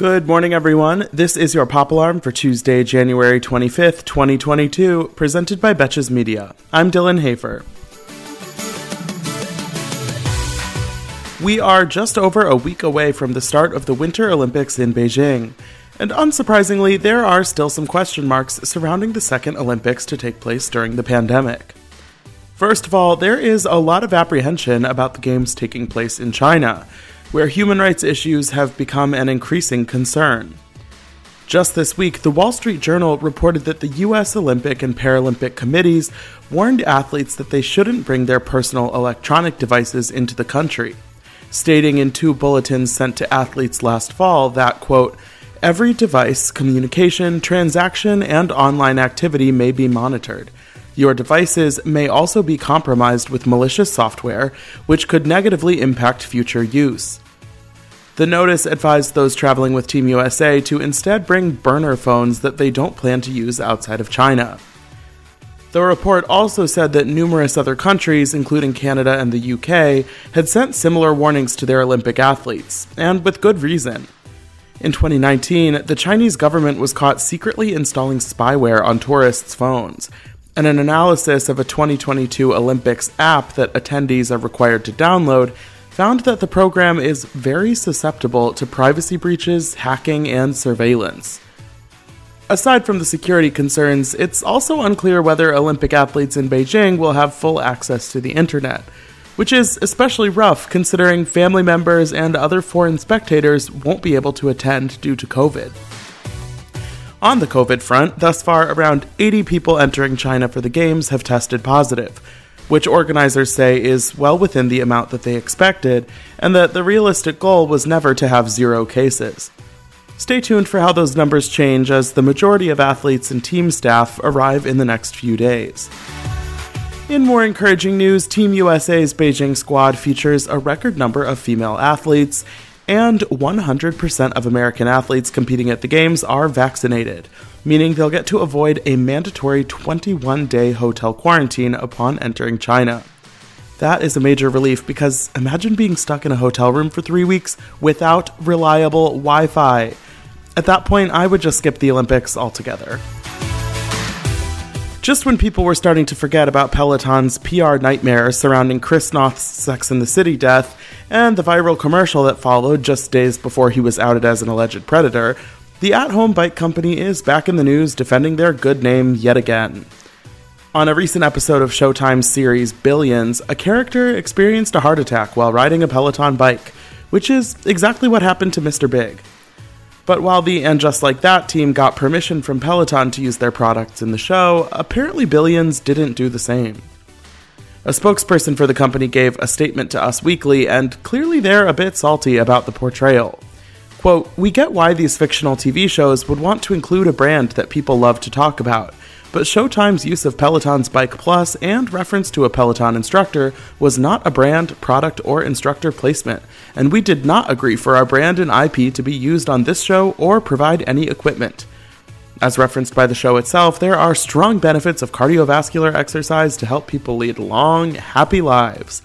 Good morning, everyone. This is your Pop Alarm for Tuesday, January 25th, 2022, presented by Betches Media. I'm Dylan Hafer. We are just over a week away from the start of the Winter Olympics in Beijing. And unsurprisingly, there are still some question marks surrounding the second Olympics to take place during the pandemic. First of all, there is a lot of apprehension about the Games taking place in China, where human rights issues have become an increasing concern. Just this week, the Wall Street Journal reported that the U.S. Olympic and Paralympic committees warned athletes that they shouldn't bring their personal electronic devices into the country stating in two bulletins sent to athletes last fall that, quote, every device, communication, transaction, and online activity may be monitored. Your devices may also be compromised with malicious software, which could negatively impact future use. The notice advised those traveling with Team USA to instead bring burner phones that they don't plan to use outside of China. The report also said that numerous other countries, including Canada and the UK, had sent similar warnings to their Olympic athletes, and with good reason. In 2019, the Chinese government was caught secretly installing spyware on tourists' phones, and an analysis of a 2022 Olympics app that attendees are required to download found that the program is very susceptible to privacy breaches, hacking, and surveillance. Aside from the security concerns, it's also unclear whether Olympic athletes in Beijing will have full access to the internet, which is especially rough considering family members and other foreign spectators won't be able to attend due to COVID. On the COVID front, thus far, around 80 people entering China for the Games have tested positive, which organizers say is well within the amount that they expected, and that the realistic goal was never to have zero cases. Stay tuned for how those numbers change as the majority of athletes and team staff arrive in the next few days. In more encouraging news, Team USA's Beijing squad features a record number of female athletes, and 100% of American athletes competing at the Games are vaccinated, meaning they'll get to avoid a mandatory 21 day hotel quarantine upon entering China. That is a major relief because imagine being stuck in a hotel room for three weeks without reliable Wi Fi. At that point, I would just skip the Olympics altogether. Just when people were starting to forget about Peloton's PR nightmare surrounding Chris Noth's Sex and the City death and the viral commercial that followed just days before he was outed as an alleged predator, the at home bike company is back in the news defending their good name yet again. On a recent episode of Showtime's series Billions, a character experienced a heart attack while riding a Peloton bike, which is exactly what happened to Mr. Big. But while the And Just Like That team got permission from Peloton to use their products in the show, apparently Billions didn't do the same. A spokesperson for the company gave a statement to Us Weekly, and clearly they're a bit salty about the portrayal. Quote, We get why these fictional TV shows would want to include a brand that people love to talk about, but Showtime's use of Peloton's Bike Plus and reference to a Peloton instructor was not a brand, product, or instructor placement, and we did not agree for our brand and IP to be used on this show or provide any equipment. As referenced by the show itself, there are strong benefits of cardiovascular exercise to help people lead long, happy lives.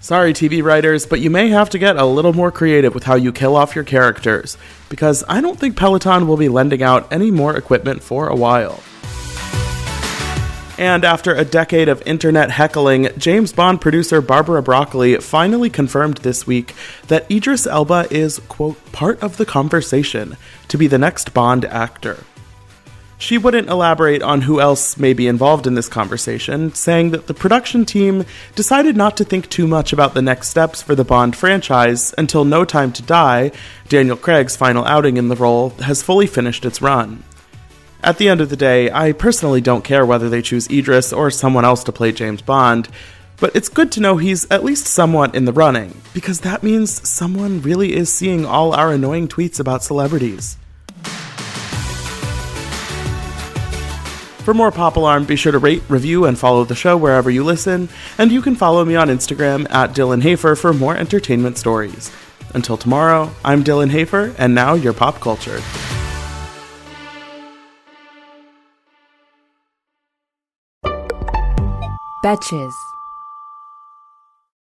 Sorry, TV writers, but you may have to get a little more creative with how you kill off your characters, because I don't think Peloton will be lending out any more equipment for a while. And after a decade of internet heckling, James Bond producer Barbara Broccoli finally confirmed this week that Idris Elba is, quote, part of the conversation to be the next Bond actor. She wouldn't elaborate on who else may be involved in this conversation, saying that the production team decided not to think too much about the next steps for the Bond franchise until No Time to Die, Daniel Craig's final outing in the role, has fully finished its run. At the end of the day, I personally don't care whether they choose Idris or someone else to play James Bond, but it's good to know he's at least somewhat in the running, because that means someone really is seeing all our annoying tweets about celebrities. For more Pop Alarm, be sure to rate, review, and follow the show wherever you listen, and you can follow me on Instagram at Dylan Hafer for more entertainment stories. Until tomorrow, I'm Dylan Hafer, and now your pop culture. Betches.